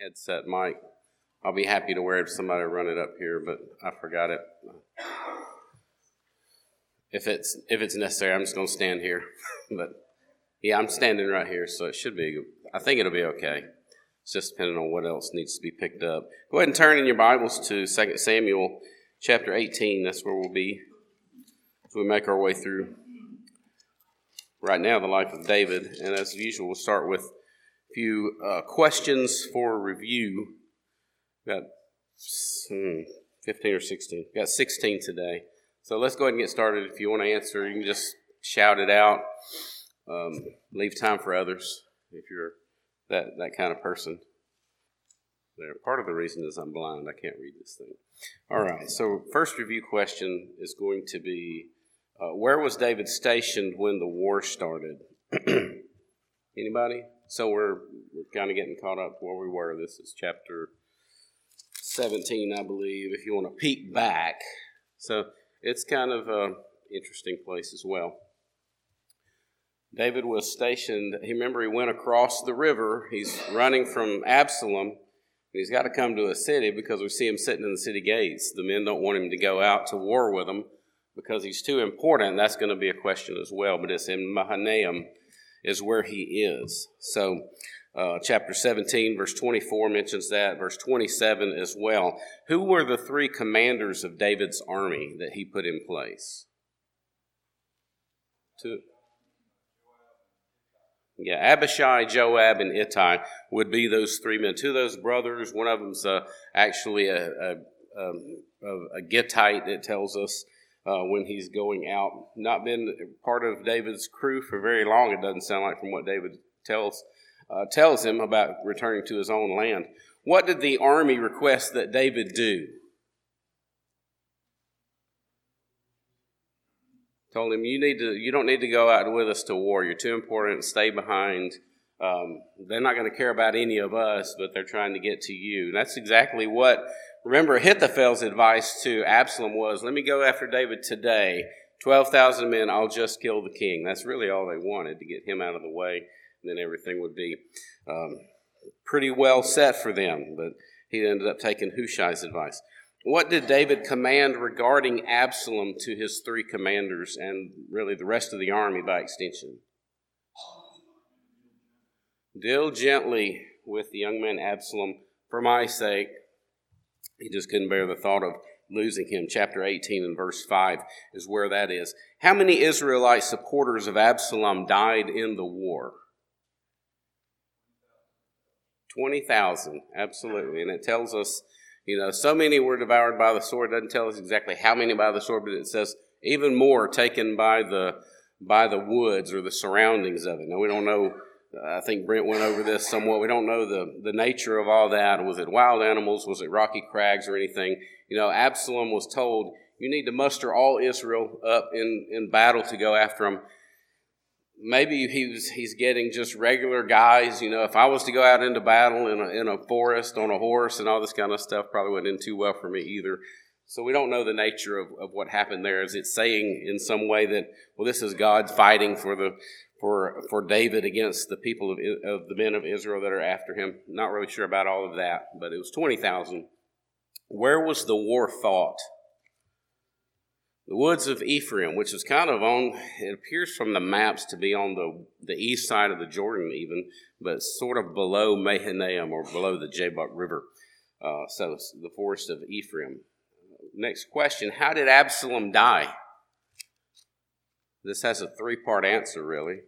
headset mic. I'll be happy to wear it if somebody run it up here, but I forgot it. If it's if it's necessary, I'm just to stand here. but yeah, I'm standing right here, so it should be. I think it'll be okay. It's just depending on what else needs to be picked up. Go ahead and turn in your Bibles to 2 Samuel chapter 18. That's where we'll be as we make our way through right now the life of David. And as usual, we'll start with few uh, questions for review. Got hmm, 15 or 16. Got 16 today. So let's go ahead and get started. If you want to answer, you can just shout it out. Um, leave time for others if you're that, that kind of person. There. Part of the reason is I'm blind. I can't read this thing. All right. So first review question is going to be, uh, where was David stationed when the war started? Anybody? So we're, we're kind of getting caught up where we were. This is chapter 17, I believe, if you want to peek back. So it's kind of an interesting place as well. David was stationed, he remember he went across the river. He's running from Absalom. He's got to come to a city because we see him sitting in the city gates. The men don't want him to go out to war with them because he's too important. That's going to be a question as well. But it's in Mahanaim is where he is. So, uh, chapter 17, verse 24 mentions that, verse 27 as well. Who were the three commanders of David's army that he put in place? Two. Yeah, Abishai, Joab, and Ittai would be those three men. Two of those brothers. One of them's uh, actually a, a, a, a Gittite, it tells us uh, when he's going out. Not been part of David's crew for very long, it doesn't sound like from what David tells, uh, tells him about returning to his own land. What did the army request that David do? Told him, you need to, you don't need to go out with us to war. You're too important. Stay behind. Um, they're not going to care about any of us, but they're trying to get to you. And that's exactly what Remember, Ahithophel's advice to Absalom was, let me go after David today. 12,000 men, I'll just kill the king. That's really all they wanted to get him out of the way. And then everything would be um, pretty well set for them. But he ended up taking Hushai's advice. What did David command regarding Absalom to his three commanders and really the rest of the army by extension? Deal gently with the young man Absalom for my sake, he just couldn't bear the thought of losing him. Chapter 18 and verse 5 is where that is. How many Israelite supporters of Absalom died in the war? 20,000, absolutely. And it tells us, you know, so many were devoured by the sword. It doesn't tell us exactly how many by the sword, but it says even more taken by the by the woods or the surroundings of it. Now we don't know I think Brent went over this somewhat. We don't know the, the nature of all that. Was it wild animals? Was it rocky crags or anything? You know, Absalom was told, you need to muster all Israel up in, in battle to go after him. Maybe he was, he's getting just regular guys. You know, if I was to go out into battle in a, in a forest on a horse and all this kind of stuff, probably wouldn't end too well for me either. So we don't know the nature of, of what happened there. Is it saying in some way that, well, this is God fighting for the for for David against the people of, of the men of Israel that are after him. Not really sure about all of that, but it was twenty thousand. Where was the war fought? The woods of Ephraim, which is kind of on, it appears from the maps to be on the, the east side of the Jordan, even, but sort of below Mahanaim or below the Jabbok River. Uh, so the forest of Ephraim. Next question How did Absalom die? This has a three part answer, really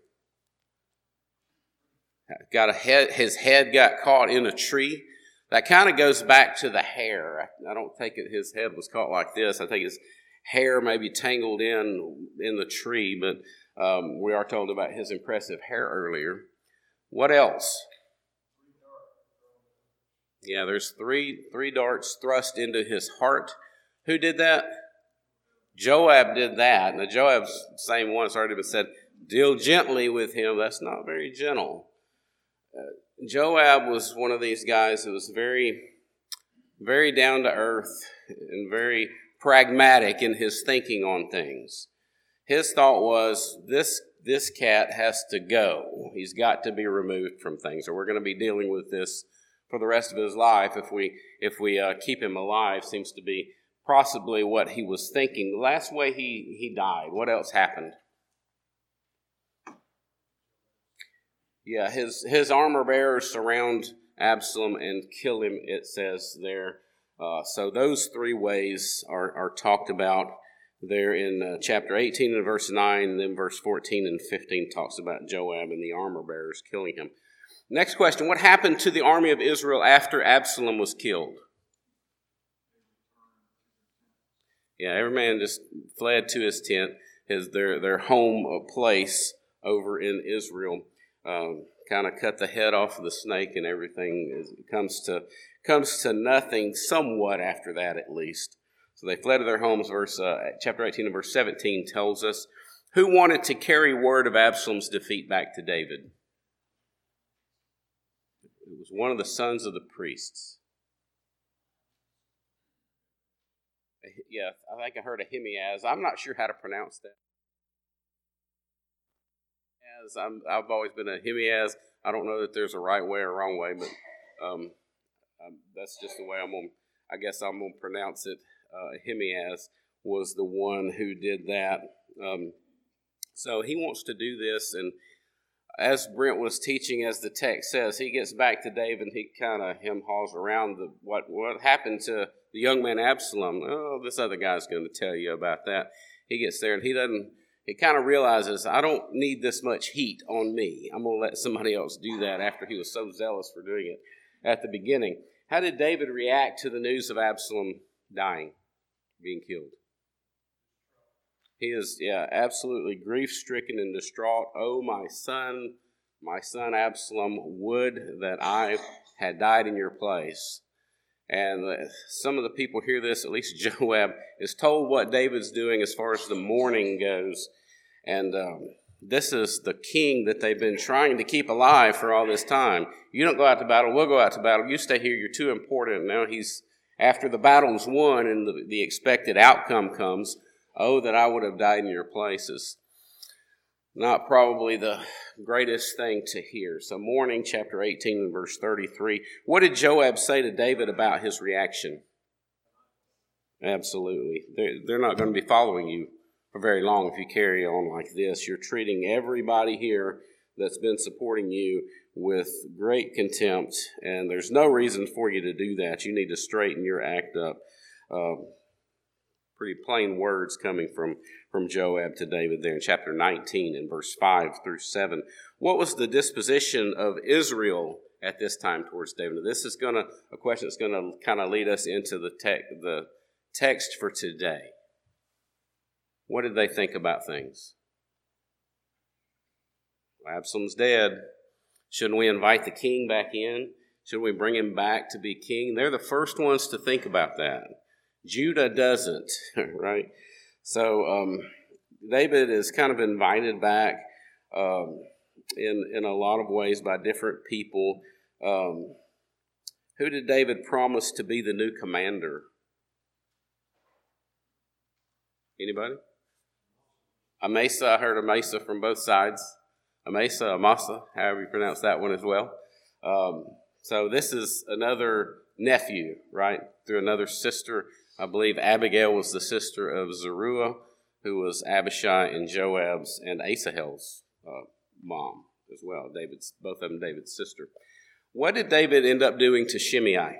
got a head, his head got caught in a tree. That kind of goes back to the hair. I don't think it, his head was caught like this. I think his hair maybe tangled in in the tree, but um, we are told about his impressive hair earlier. What else? Yeah, there's three three darts thrust into his heart. Who did that? Joab did that. Now Joab's same one. It's already been said. Deal gently with him. That's not very gentle. Joab was one of these guys who was very, very down to earth and very pragmatic in his thinking on things. His thought was this this cat has to go. He's got to be removed from things, or we're going to be dealing with this for the rest of his life if we if we uh, keep him alive. Seems to be possibly what he was thinking. The last way he he died. What else happened? Yeah, his his armor bearers surround Absalom and kill him. It says there. Uh, so those three ways are, are talked about there in uh, chapter 18 and verse 9, and then verse 14 and 15 talks about Joab and the armor bearers killing him. Next question What happened to the army of Israel after Absalom was killed? Yeah, every man just fled to his tent, his their their home place over in Israel. Um, kind of cut the head off of the snake and everything. It comes to comes to nothing somewhat after that, at least. So they fled to their homes. Verse uh, chapter 18 and verse 17 tells us who wanted to carry word of Absalom's defeat back to David. It was one of the sons of the priests. Yeah, I think I heard a Ahimaaz. I'm not sure how to pronounce that. As I'm, I've always been a Ahimaaz. I don't know that there's a right way or wrong way, but um, um, that's just the way I'm going. I guess I'm to pronounce it uh, was the one who did that. Um, so he wants to do this, and as Brent was teaching, as the text says, he gets back to David. And he kind of him hauls around the what what happened to the young man Absalom. Oh, this other guy's going to tell you about that. He gets there, and he doesn't. He kind of realizes I don't need this much heat on me. I'm going to let somebody else do that. After he was so zealous for doing it at the beginning, how did David react to the news of Absalom dying? being killed. He is, yeah, absolutely grief stricken and distraught. Oh, my son, my son Absalom, would that I had died in your place. And some of the people hear this, at least Joab is told what David's doing as far as the mourning goes. And um, this is the king that they've been trying to keep alive for all this time. You don't go out to battle, we'll go out to battle. You stay here, you're too important. Now he's after the battle's won and the, the expected outcome comes, oh, that I would have died in your places. Not probably the greatest thing to hear. So, mourning, chapter 18 and verse 33. What did Joab say to David about his reaction? Absolutely. They're, they're not going to be following you for very long if you carry on like this. You're treating everybody here that's been supporting you with great contempt, and there's no reason for you to do that. You need to straighten your act up. Uh, pretty plain words coming from, from Joab to David there in chapter 19 and verse 5 through 7. What was the disposition of Israel at this time towards David? This is going to a question that's going to kind of lead us into the, te- the text for today. What did they think about things? Absalom's dead. Shouldn't we invite the king back in? Should we bring him back to be king? They're the first ones to think about that. Judah doesn't, right? So um, David is kind of invited back um, in in a lot of ways by different people. Um, who did David promise to be the new commander? Anybody? Amasa. I heard Amasa from both sides. Amasa, Amasa, however you pronounce that one as well. Um, so this is another nephew, right? Through another sister. I believe Abigail was the sister of Zeruiah, who was Abishai and Joab's and Asahel's uh, mom as well. David's both of them David's sister. What did David end up doing to Shimei?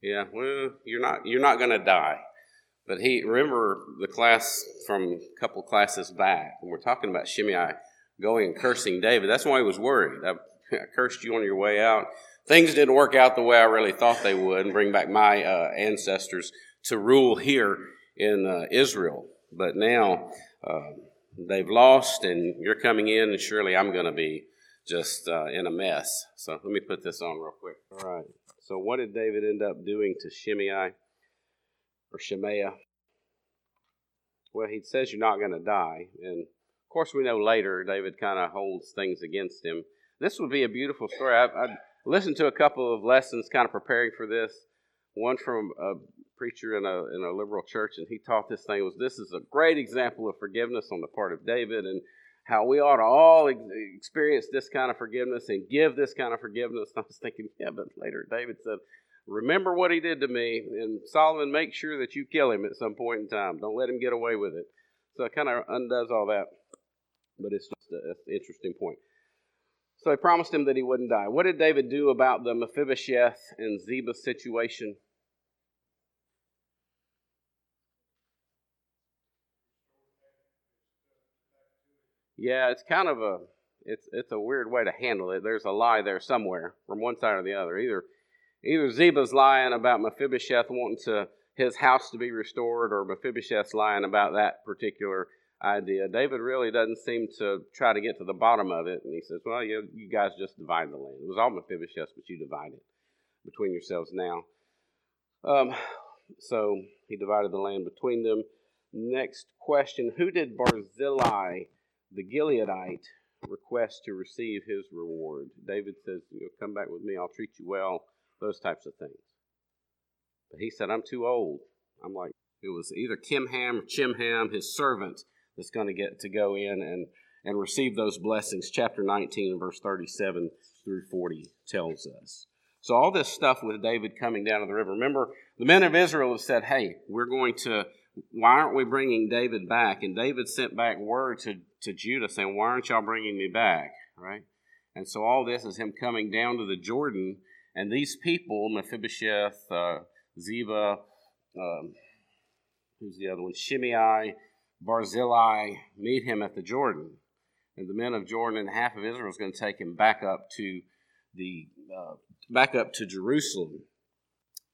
Yeah, well, you're not you're not going to die. But he, remember the class from a couple classes back, when we're talking about Shimei going and cursing David. That's why he was worried. I, I, cursed you on your way out. Things didn't work out the way I really thought they would and bring back my uh, ancestors to rule here in uh, Israel. But now uh, they've lost and you're coming in, and surely I'm going to be just uh, in a mess. So let me put this on real quick. All right. So, what did David end up doing to Shimei? or Shemaiah. Well, he says you're not going to die. And of course, we know later David kind of holds things against him. This would be a beautiful story. I, I listened to a couple of lessons kind of preparing for this. One from a preacher in a, in a liberal church, and he taught this thing was this is a great example of forgiveness on the part of David. And how we ought to all experience this kind of forgiveness and give this kind of forgiveness. I was thinking, yeah, but later David said, Remember what he did to me, and Solomon, make sure that you kill him at some point in time. Don't let him get away with it. So it kind of undoes all that. But it's just an interesting point. So he promised him that he wouldn't die. What did David do about the Mephibosheth and Ziba situation? Yeah, it's kind of a it's it's a weird way to handle it. There's a lie there somewhere from one side or the other. Either either Ziba's lying about Mephibosheth wanting to his house to be restored, or Mephibosheth's lying about that particular idea. David really doesn't seem to try to get to the bottom of it, and he says, "Well, you you guys just divide the land. It was all Mephibosheth, but you divide it between yourselves now." Um, so he divided the land between them. Next question: Who did Barzillai? the Gileadite request to receive his reward. David says, you Come back with me, I'll treat you well, those types of things. But he said, I'm too old. I'm like, it was either Kimham or Chimham, his servant, that's going to get to go in and, and receive those blessings. Chapter 19, verse 37 through 40 tells us. So, all this stuff with David coming down to the river. Remember, the men of Israel have said, Hey, we're going to why aren't we bringing David back? And David sent back word to, to Judah saying, Why aren't y'all bringing me back? Right? And so all this is him coming down to the Jordan, and these people, Mephibosheth, uh, Ziba, um, who's the other one? Shimei, Barzillai, meet him at the Jordan. And the men of Jordan and half of Israel is going to take him back up to the uh, back up to Jerusalem.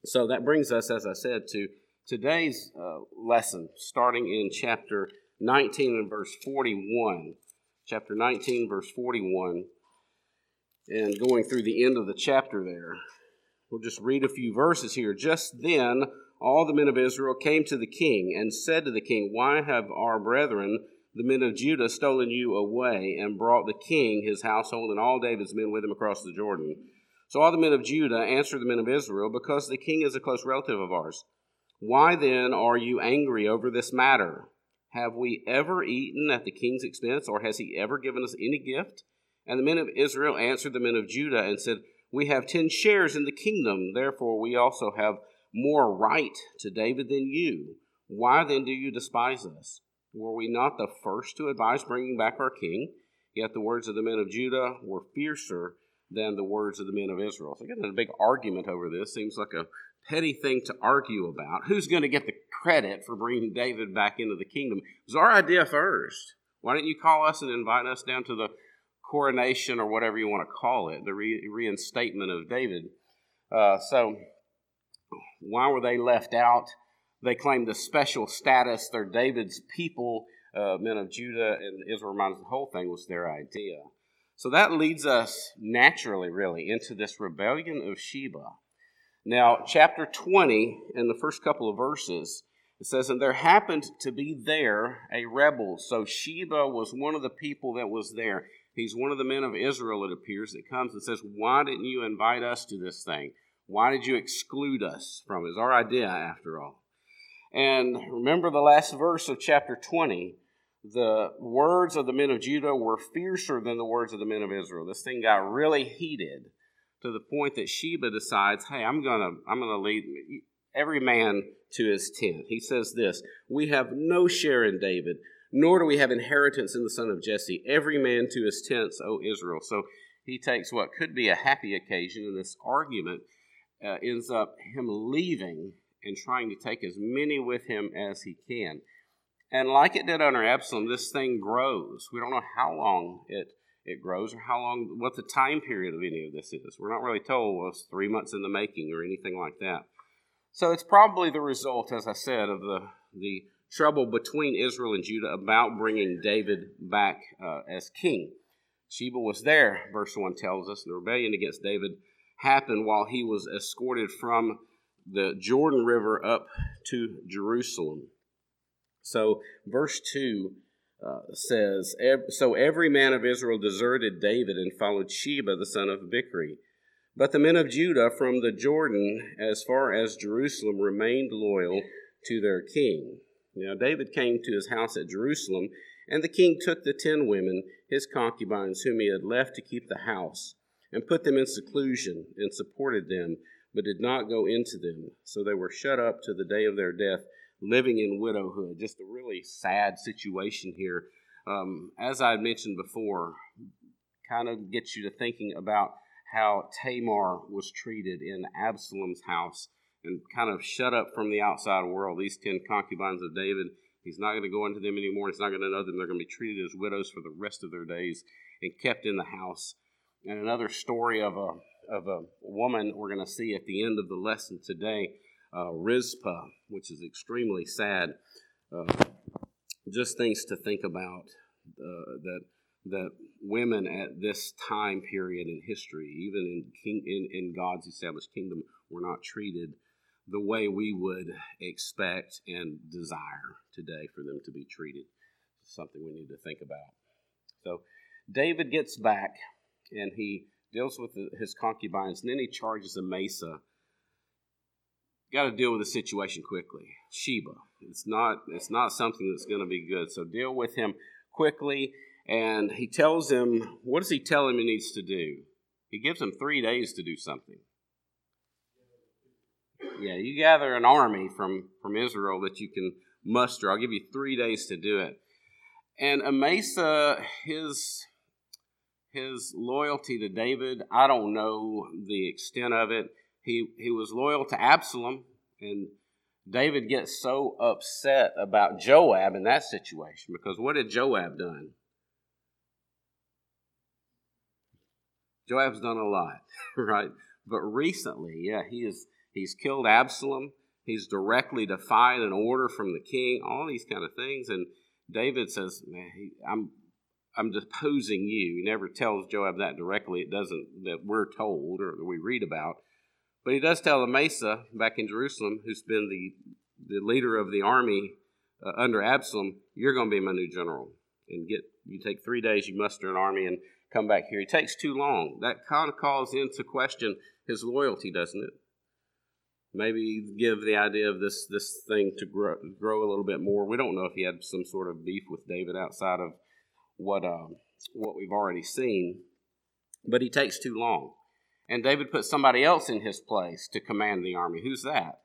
So that brings us, as I said, to today's uh, lesson, starting in chapter 19 and verse 41. Chapter 19, verse 41, and going through the end of the chapter there. We'll just read a few verses here. Just then, all the men of Israel came to the king and said to the king, Why have our brethren, the men of Judah, stolen you away and brought the king, his household, and all David's men with him across the Jordan? So all the men of Judah answered the men of Israel, Because the king is a close relative of ours. Why then are you angry over this matter? Have we ever eaten at the king's expense, or has he ever given us any gift? And the men of Israel answered the men of Judah and said, We have ten shares in the kingdom, therefore we also have more right to David than you. Why then do you despise us? Were we not the first to advise bringing back our king? Yet the words of the men of Judah were fiercer than the words of the men of Israel. So, again, a big argument over this. Seems like a petty thing to argue about. Who's going to get the credit for bringing David back into the kingdom? It was our idea first. Why didn't you call us and invite us down to the coronation or whatever you want to call it, the re- reinstatement of David? Uh, so, why were they left out? They claimed a special status. They're David's people, uh, men of Judah and Israel. Reminds the whole thing was their idea. So that leads us naturally, really, into this rebellion of Sheba. Now, chapter 20, in the first couple of verses, it says, And there happened to be there a rebel. So Sheba was one of the people that was there. He's one of the men of Israel, it appears, that comes and says, Why didn't you invite us to this thing? Why did you exclude us from it? It's our idea, after all. And remember the last verse of chapter 20 the words of the men of Judah were fiercer than the words of the men of Israel. This thing got really heated to the point that Sheba decides, hey, I'm gonna I'm gonna lead every man to his tent. He says this: We have no share in David, nor do we have inheritance in the son of Jesse. Every man to his tents, O Israel. So he takes what could be a happy occasion, in this argument uh, ends up him leaving and trying to take as many with him as he can. And like it did under Absalom, this thing grows. We don't know how long it it grows or how long, what the time period of any of this is. We're not really told well, it's three months in the making or anything like that. So it's probably the result, as I said, of the, the trouble between Israel and Judah about bringing David back uh, as king. Sheba was there, verse 1 tells us. The rebellion against David happened while he was escorted from the Jordan River up to Jerusalem. So, verse 2 uh, says, So every man of Israel deserted David and followed Sheba the son of Bichri. But the men of Judah from the Jordan as far as Jerusalem remained loyal to their king. Now David came to his house at Jerusalem, and the king took the ten women, his concubines, whom he had left to keep the house, and put them in seclusion, and supported them, but did not go into them. So they were shut up to the day of their death, living in widowhood. Just a really sad situation here. Um, as I mentioned before, kind of gets you to thinking about how Tamar was treated in Absalom's house and kind of shut up from the outside world. These ten concubines of David, he's not going to go into them anymore. He's not going to know them. They're going to be treated as widows for the rest of their days and kept in the house. And another story of a of a woman we're going to see at the end of the lesson today, uh, Rizpah, which is extremely sad. Uh, just things to think about uh, that that women at this time period in history, even in, king, in, in God's established kingdom, were not treated the way we would expect and desire today for them to be treated. Something we need to think about. So David gets back and he deals with his concubines, and then he charges Amasa. Got to deal with the situation quickly. Sheba. It's not. It's not something that's going to be good. So deal with him quickly and he tells him, what does he tell him he needs to do? He gives him three days to do something. Yeah, you gather an army from, from Israel that you can muster. I'll give you three days to do it. And Amasa, his his loyalty to David, I don't know the extent of it. He he was loyal to Absalom, and David gets so upset about Joab in that situation because what had Joab done? Joab's done a lot, right? But recently, yeah, he is he's killed Absalom. He's directly defied an order from the king. All these kind of things, and David says, "Man, he, I'm I'm deposing you." He never tells Joab that directly. It doesn't that we're told or that we read about, but he does tell Amasa back in Jerusalem, who's been the the leader of the army uh, under Absalom, "You're going to be my new general." And get you take three days, you muster an army, and come back here. He takes too long. That kind of calls into question his loyalty, doesn't it? Maybe give the idea of this this thing to grow grow a little bit more. We don't know if he had some sort of beef with David outside of what um, what we've already seen, but he takes too long. And David put somebody else in his place to command the army. Who's that?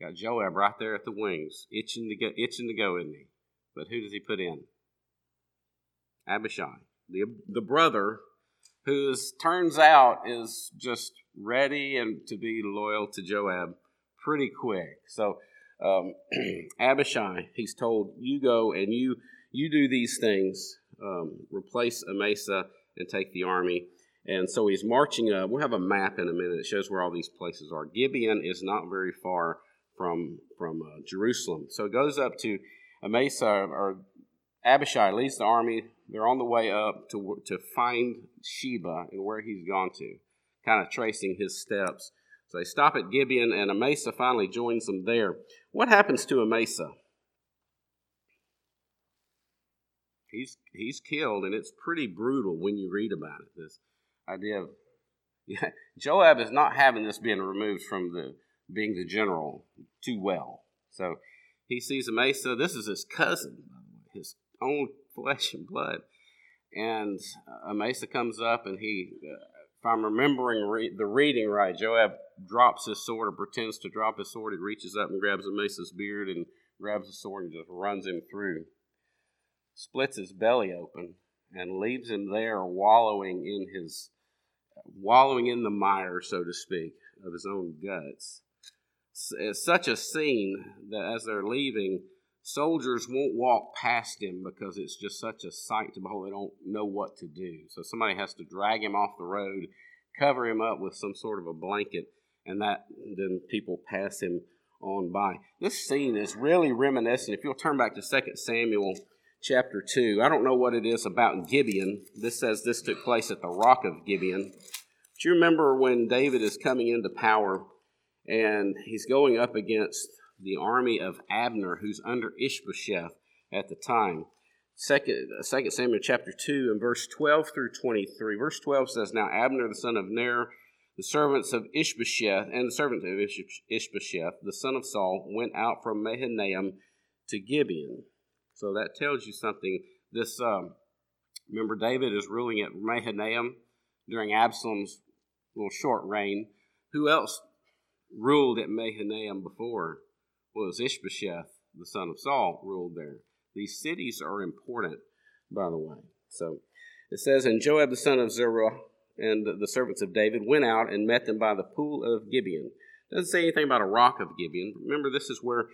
Got Joab right there at the wings, itching to go, itching to go, isn't he? But who does he put in? Abishai, the, the brother who turns out is just ready and to be loyal to Joab pretty quick. So um, Abishai, he's told, you go and you you do these things, um, replace Amasa and take the army. And so he's marching up. We'll have a map in a minute that shows where all these places are. Gibeon is not very far from from uh, Jerusalem. So it goes up to Amasa or Abishai leads the army. They're on the way up to, to find Sheba and where he's gone to, kind of tracing his steps. So they stop at Gibeon, and Amasa finally joins them there. What happens to Amasa? He's, he's killed, and it's pretty brutal when you read about it. This idea of yeah, Joab is not having this being removed from the being the general too well. So he sees Amasa. This is his cousin, by the way, his own flesh and blood. And uh, Amasa comes up, and he, uh, if I'm remembering re- the reading right, Joab drops his sword or pretends to drop his sword. He reaches up and grabs Amasa's beard and grabs the sword and just runs him through. Splits his belly open and leaves him there wallowing in his wallowing in the mire, so to speak, of his own guts. It's such a scene that as they're leaving, soldiers won't walk past him because it's just such a sight to behold. They don't know what to do. So somebody has to drag him off the road, cover him up with some sort of a blanket, and that then people pass him on by. This scene is really reminiscent. If you'll turn back to 2 Samuel chapter 2, I don't know what it is about Gibeon. This says this took place at the rock of Gibeon. Do you remember when David is coming into power and he's going up against the army of Abner, who's under Ishbosheth at the time. Second, uh, Second Samuel chapter 2 and verse 12 through 23. Verse 12 says, Now Abner the son of Ner, The servants of Ishbosheth and the servant of Ishbosheth, the son of Saul, went out from Mahanaim to Gibeon. So that tells you something. This, um, remember, David is ruling at Mahanaim during Absalom's little short reign. Who else ruled at Mahanaim before? Well, it was Ishbosheth, the son of Saul, ruled there. These cities are important, by the way. So it says, And Joab the son of Zeruiah and the servants of David went out and met them by the pool of Gibeon. Doesn't say anything about a rock of Gibeon. Remember, this is where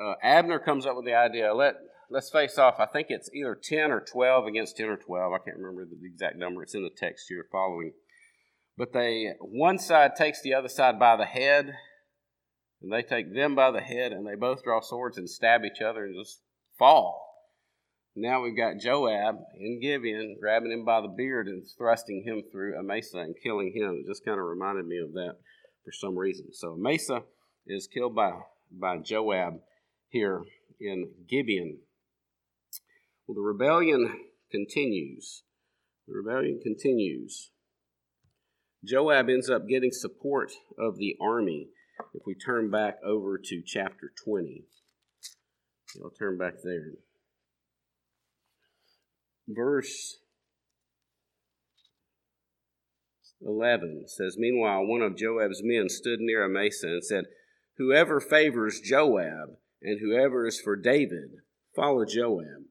uh, Abner comes up with the idea. Let let's face off. I think it's either ten or twelve against ten or twelve. I can't remember the exact number. It's in the text you're following. But they one side takes the other side by the head, and they take them by the head, and they both draw swords and stab each other and just fall. Now we've got Joab in Gibeon grabbing him by the beard and thrusting him through Amasa and killing him. It just kind of reminded me of that for some reason. So Amasa is killed by, by Joab here in Gibeon. Well, the rebellion continues. The rebellion continues. Joab ends up getting support of the army. If we turn back over to chapter 20, I'll turn back there verse 11 says, Meanwhile, one of Joab's men stood near a Amasa and said, Whoever favors Joab and whoever is for David, follow Joab.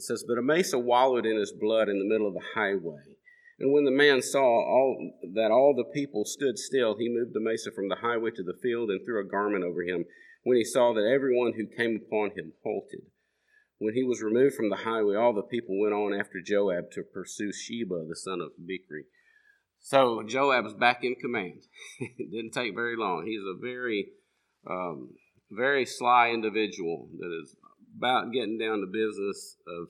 It says, But Amasa wallowed in his blood in the middle of the highway. And when the man saw all, that all the people stood still, he moved Amasa from the highway to the field and threw a garment over him. When he saw that everyone who came upon him halted, when he was removed from the highway, all the people went on after Joab to pursue Sheba, the son of Bichri. So Joab's back in command. it didn't take very long. He's a very, um, very sly individual that is about getting down to business of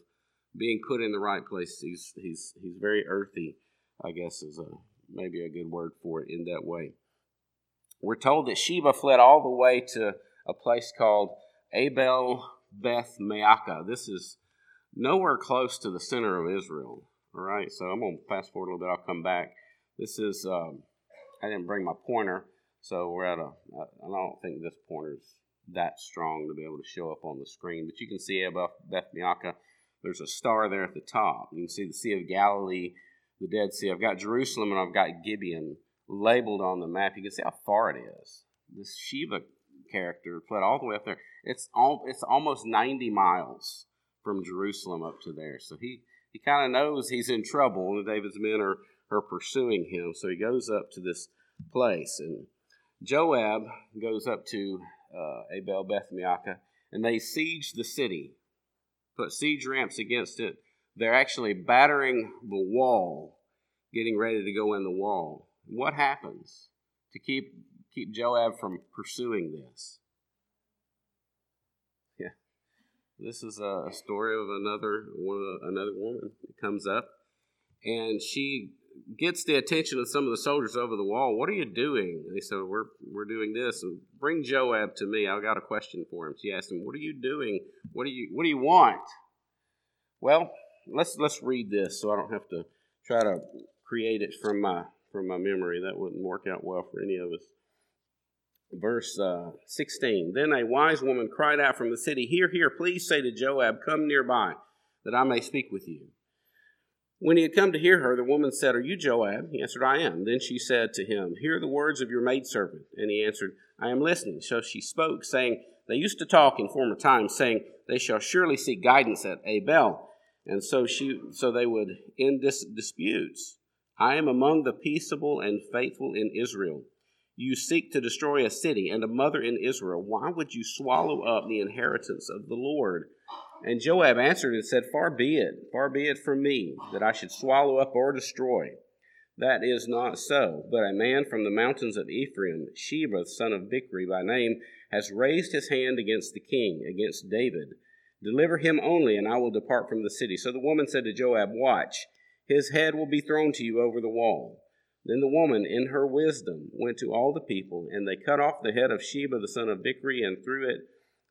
being put in the right place. He's he's he's very earthy, I guess is a maybe a good word for it in that way. We're told that Sheba fled all the way to a place called Abel Beth Maacah. This is nowhere close to the center of Israel. All right, so I'm going to fast forward a little bit. I'll come back. This is, um, I didn't bring my pointer, so we're at a, I don't think this pointer's that strong to be able to show up on the screen, but you can see above Beth there's a star there at the top. You can see the Sea of Galilee, the Dead Sea. I've got Jerusalem and I've got Gibeon labeled on the map. You can see how far it is. This Sheba character fled all the way up there. It's all it's almost 90 miles from Jerusalem up to there. So he, he kind of knows he's in trouble and David's men are, are pursuing him. So he goes up to this place. And Joab goes up to uh, Abel Beth Maacah and they siege the city, put siege ramps against it. They're actually battering the wall, getting ready to go in the wall. What happens to keep keep Joab from pursuing this? Yeah, this is a story of another one, another woman comes up, and she gets the attention of some of the soldiers over the wall. What are you doing? And they said, "We're we're doing this." And bring Joab to me. I've got a question for him. She asked him, "What are you doing? What do you What do you want?" Well, let's let's read this so I don't have to try to create it from my from my memory. That wouldn't work out well for any of us verse uh, 16. Then a wise woman cried out from the city, Here, here, please say to Joab, Come nearby, that I may speak with you. When he had come to hear her, the woman said, Are you Joab? He answered, I am. Then she said to him, Hear the words of your maidservant. And he answered, I am listening. So she spoke, saying, They used to talk in former times, saying, They shall surely seek guidance at Abel. And so she so they would end dis- disputes. I am among the peaceable and faithful in Israel. You seek to destroy a city and a mother in Israel. Why would you swallow up the inheritance of the Lord? And Joab answered and said, Far be it, far be it from me, that I should swallow up or destroy. That is not so. But a man from the mountains of Ephraim, Sheba, son of Bichri by name, has raised his hand against the king, against David. Deliver him only, and I will depart from the city. So the woman said to Joab, Watch, his head will be thrown to you over the wall. Then the woman, in her wisdom, went to all the people, and they cut off the head of Sheba the son of Bichri and threw it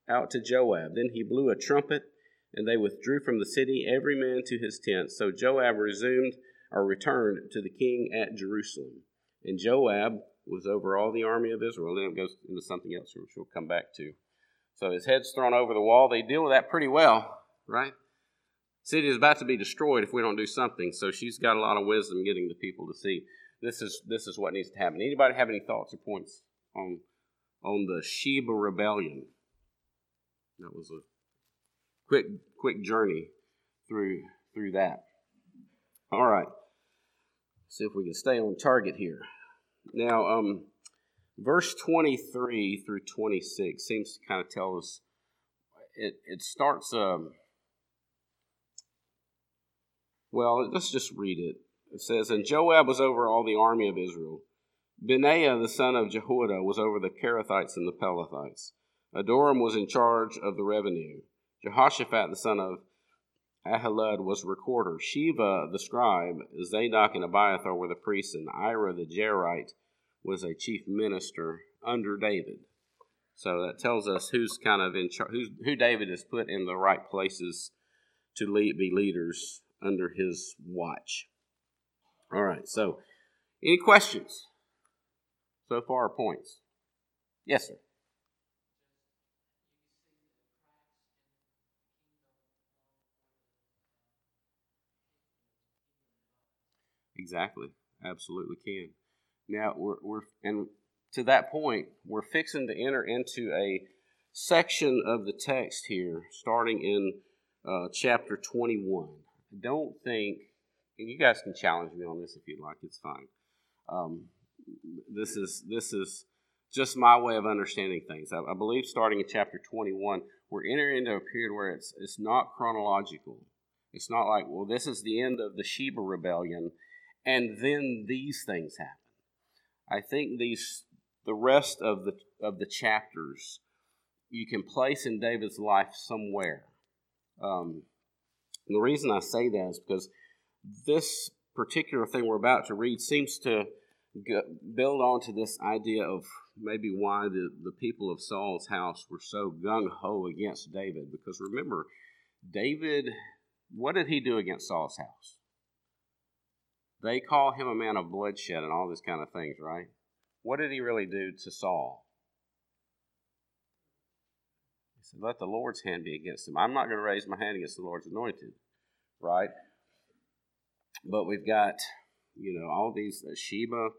out to Joab. Then he blew a trumpet, and they withdrew from the city, every man to his tent. So Joab resumed or returned to the king at Jerusalem. And Joab was over all the army of Israel. Then it goes into something else, which we'll come back to. So his head's thrown over the wall. They deal with that pretty well, right? City is about to be destroyed if we don't do something. So she's got a lot of wisdom getting the people to see this is this is what needs to happen. Anybody have any thoughts or points on on the Sheba rebellion? That was a quick quick journey through through that. All right. See if we can stay on target here. Now, um, verse 23 through 26 seems to kind of tell us it, it starts um, well let's just read it it says and joab was over all the army of israel benaiah the son of jehoiada was over the kerethites and the pelethites adoram was in charge of the revenue jehoshaphat the son of ahilud was recorder sheva the scribe zadok and abiathar were the priests and ira the jairite was a chief minister under David. So that tells us who's kind of in charge, who David has put in the right places to lead, be leaders under his watch. All right, so any questions so far, points? Yes, sir. Exactly. Absolutely can. Now we're, we're and to that point, we're fixing to enter into a section of the text here, starting in uh, chapter 21. I don't think, and you guys can challenge me on this if you'd like. It's fine. Um, this is this is just my way of understanding things. I, I, believe starting in chapter 21, we're entering into a period where it's it's not chronological. It's not like, well, this is the end of the Sheba rebellion, and then these things happen. I think these the rest of the of the chapters you can place in David's life somewhere. Um, the reason I say that is because this particular thing we're about to read seems to build onto this idea of maybe why the, the people of Saul's house were so gung ho against David. Because remember, David, what did he do against Saul's house? They call him a man of bloodshed and all these kind of things, right? What did he really do to Saul? He said, Let the Lord's hand be against him. I'm not going to raise my hand against the Lord's anointed, right? But we've got, you know, all these uh, Sheba,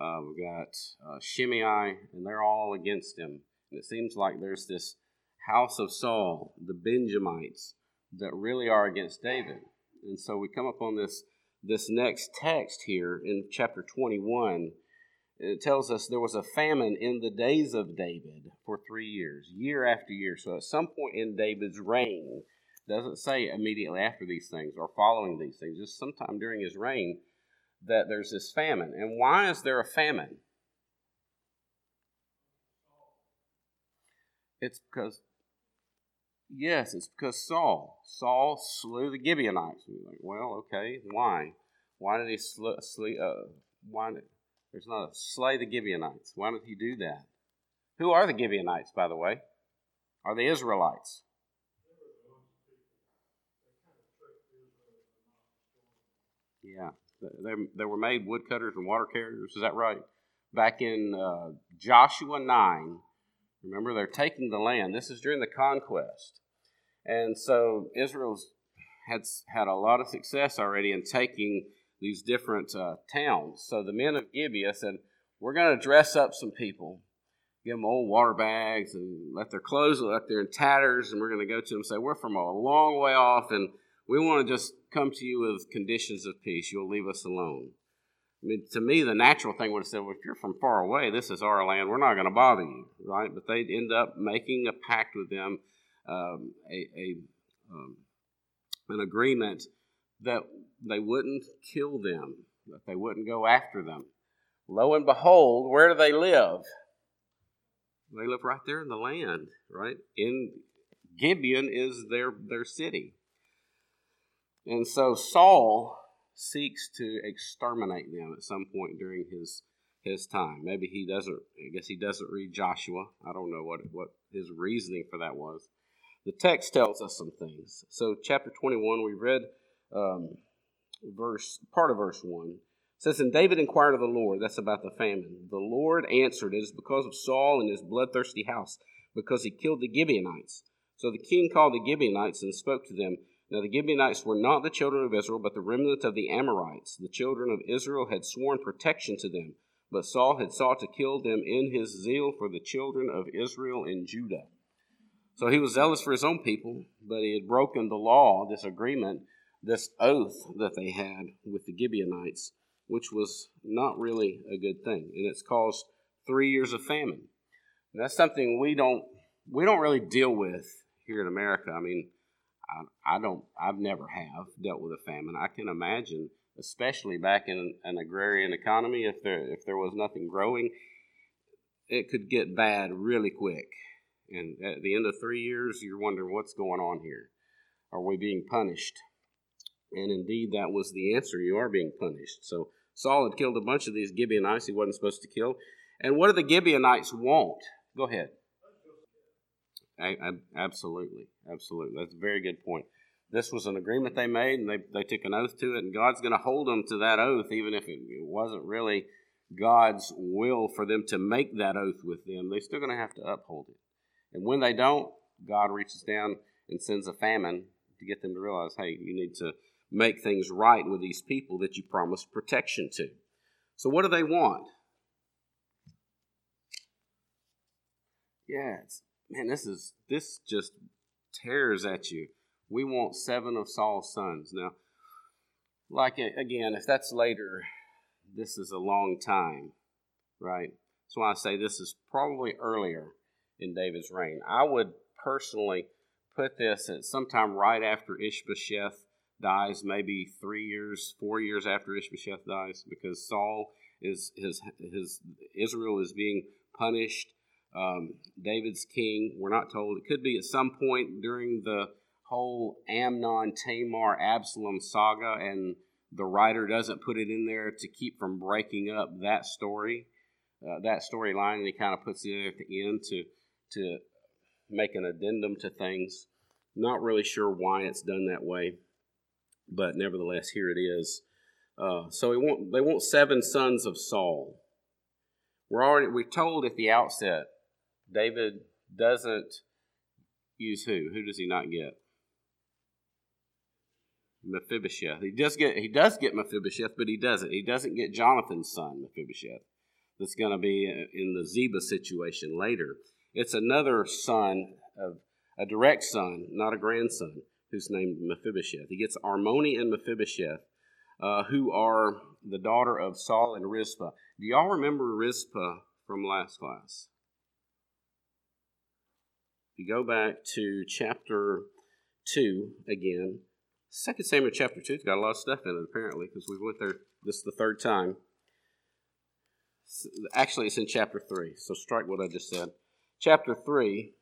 uh, we've got uh, Shimei, and they're all against him. And it seems like there's this house of Saul, the Benjamites, that really are against David. And so we come upon this this next text here in chapter 21, it tells us there was a famine in the days of David for three years, year after year. So at some point in David's reign, doesn't say immediately after these things or following these things, just sometime during his reign, that there's this famine. And why is there a famine? It's because Yes, it's because Saul. Saul slew the Gibeonites. And you're like, well, okay, why? Why did he sl- sl- uh, why did, there's not a slay the Gibeonites? Why did he do that? Who are the Gibeonites, by the way? Are the Israelites? Yeah, they, they were made woodcutters and water carriers. Is that right? Back in uh, Joshua 9, Remember, they're taking the land. This is during the conquest. And so Israel's had, had a lot of success already in taking these different uh, towns. So the men of Gibeah said, We're going to dress up some people, give them old water bags, and let their clothes look like they're in tatters. And we're going to go to them and say, We're from a long way off, and we want to just come to you with conditions of peace. You'll leave us alone. I mean, to me, the natural thing would have said, well, if you're from far away, this is our land. We're not going to bother you, right? But they'd end up making a pact with them, um, a, a um, an agreement that they wouldn't kill them, that they wouldn't go after them. Lo and behold, where do they live? They live right there in the land, right? In Gibeon is their their city. And so Saul seeks to exterminate them at some point during his his time. Maybe he doesn't. I guess he doesn't read Joshua. I don't know what what his reasoning for that was. The text tells us some things. So, chapter twenty one, we read um, verse part of verse one. It says, And David inquired of the Lord, that's about the famine. The Lord answered, It is because of Saul and his bloodthirsty house, because he killed the Gibeonites. So the king called the Gibeonites and spoke to them. Now the Gibeonites were not the children of Israel, but the remnant of the Amorites. The children of Israel had sworn protection to them, but Saul had sought to kill them in his zeal for the children of Israel and Judah. So he was zealous for his own people, but he had broken the law, this agreement, this oath that they had with the Gibeonites, which was not really a good thing. And it's caused three years of famine. And that's something we don't we don't really deal with here in America. I mean, I, I don't I've never have dealt with a famine. I can imagine, especially back in an agrarian economy, if there if there was nothing growing, it could get bad really quick. And at the end of three years, you're wondering what's going on here. Are we being punished? And indeed, that was the answer. You are being punished. So Saul had killed a bunch of these Gibeonites he wasn't supposed to kill. And what do the Gibeonites want? Go ahead. I, absolutely. Absolutely. That's a very good point. This was an agreement they made, and they, they took an oath to it, and God's going to hold them to that oath, even if it, wasn't really God's will for them to make that oath with them. They're still going to have to uphold it. And when they don't, God reaches down and sends a famine to get them to realize, hey, you need to make things right with these people that you promised protection to. So, what do they want? Yeah, man, this is this just tears at you. We want seven of Saul's sons. Now, like again, if that's later, this is a long time, right? That's why I say this is probably earlier in David's reign. I would personally put this at sometime right after Ishbosheth dies, maybe three years, four years after Ishbosheth dies, because Saul is his his Israel is being punished. Um, David's king. We're not told. It could be at some point during the whole Amnon, Tamar, Absalom saga, and the writer doesn't put it in there to keep from breaking up that story, uh, that storyline, and he kind of puts it in at the end to to make an addendum to things. Not really sure why it's done that way, but nevertheless, here it is. Uh, so want, they want seven sons of Saul. We're already we're told at the outset David doesn't use who? Who does he not get? Mephibosheth. He does get he does get Mephibosheth, but he doesn't. He doesn't get Jonathan's son Mephibosheth. That's going to be in the Ziba situation later. It's another son of a direct son, not a grandson, who's named Mephibosheth. He gets Armoni and Mephibosheth, uh, who are the daughter of Saul and Rizpah. Do y'all remember Rizpah from last class? You go back to chapter 2 again, Second Samuel chapter 2, it's got a lot of stuff in it apparently because we went there this is the third time. Actually, it's in chapter 3, so strike what I just said chapter 3,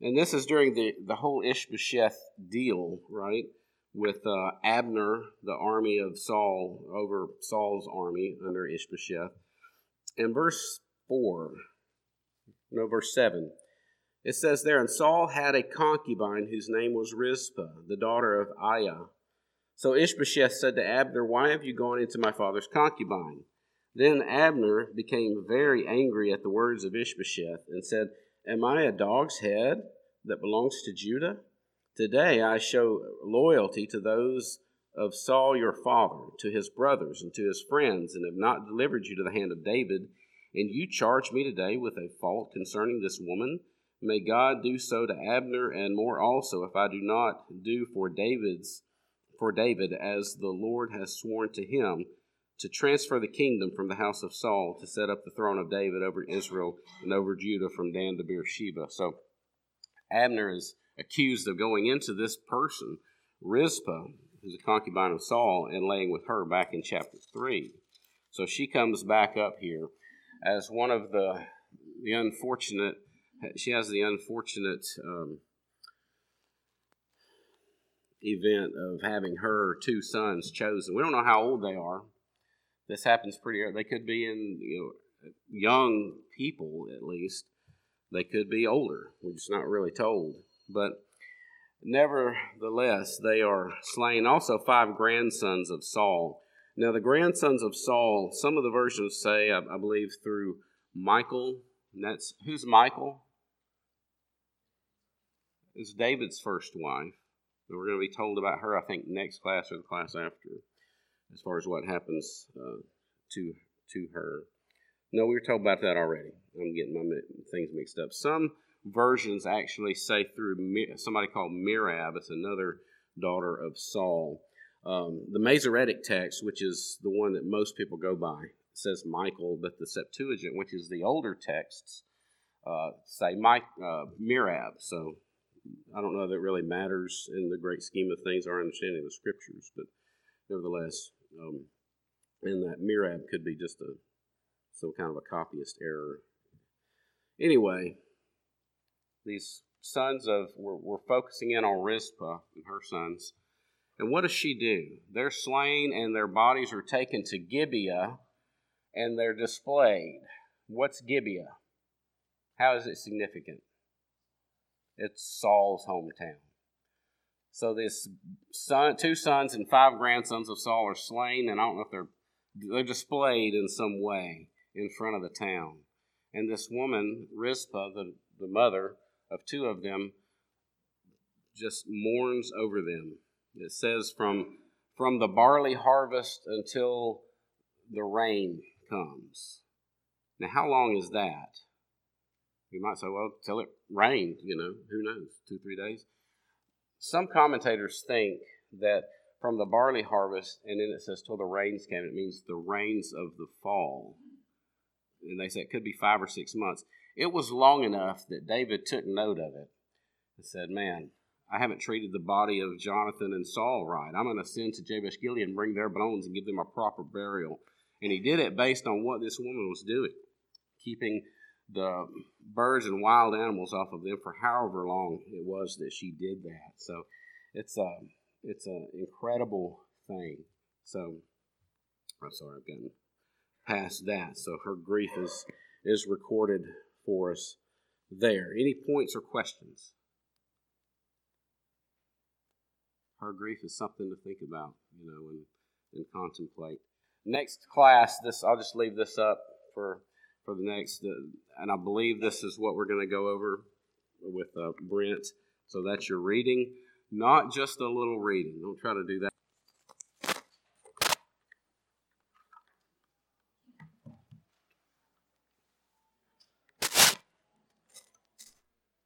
and this is during the, the whole Ishbosheth deal, right? With uh, Abner, the army of Saul, over Saul's army under Ishbosheth. And verse 4, no, verse 7, it says there, And Saul had a concubine whose name was Rizpah, the daughter of Aiah. So Ishbosheth said to Abner, Why have you gone into my father's concubine? Then Abner became very angry at the words of Ishbosheth and said, Am I a dog's head that belongs to Judah? Today I show loyalty to those of Saul your father, to his brothers, and to his friends, and have not delivered you to the hand of David. And you charge me today with a fault concerning this woman. May God do so to Abner and more also, if I do not do for David's for David as the Lord has sworn to him to transfer the kingdom from the house of Saul to set up the throne of David over Israel and over Judah from Dan to Beersheba. So Abner is accused of going into this person, Rizpah, who's a concubine of Saul, and laying with her back in chapter 3. So she comes back up here as one of the, the unfortunate, she has the unfortunate um, event of having her two sons chosen. We don't know how old they are this happens pretty early. They could be in you know young people at least. They could be older. We're just not really told. But nevertheless, they are slain. Also, five grandsons of Saul. Now, the grandsons of Saul, some of the versions say, I, I believe, through Michael. And that's who's Michal? It's David's first wife. And we're going to be told about her, I think, next class or the class after, as far as what happens uh, to to her. No, we were told about that already. I'm getting my things mixed up. Some versions actually say through somebody called Merab. It's another daughter of Saul. Um, the Masoretic text, which is the one that most people go by, says Michael, but the Septuagint, which is the older texts, uh, say Mike, uh, Merab. So I don't know that it really matters in the great scheme of things, our understanding of the scriptures, but nevertheless, um, and that Merab could be just a some kind of a copyist error. Anyway, these sons of we're, we're focusing in on Rizpah and her sons and what does she do? They're slain and their bodies are taken to Gibeah and they're displayed. What's Gibeah? How is it significant? It's Saul's hometown. So this son, two sons and five grandsons of Saul are slain, and I don't know if they're they're displayed in some way in front of the town. And this woman, Rizpah, the, the mother of two of them, just mourns over them it says from from the barley harvest until the rain comes. Now, how long is that? You might say, well, till it rained, you know, who knows, two, three days. Some commentators think that from the barley harvest, and then it says till the rains came, it means the rains of the fall. And they say it could be five or six months. It was long enough that David took note of it and said, man, I haven't treated the body of Jonathan and Saul right. I'm going to send to Jabesh Gilead and bring their bones and give them a proper burial. And he did it based on what this woman was doing, keeping the birds and wild animals off of them for however long it was that she did that. So it's a it's an incredible thing. So I'm sorry, I've gotten past that. So her grief is is recorded for us there. Any points or questions? her grief is something to think about, you know, and, and contemplate. Next class, this I'll just leave this up for for the next, uh, and I believe this is what we're going to go over with uh, Brent. So that's your reading, not just a little reading. Don't try to do that.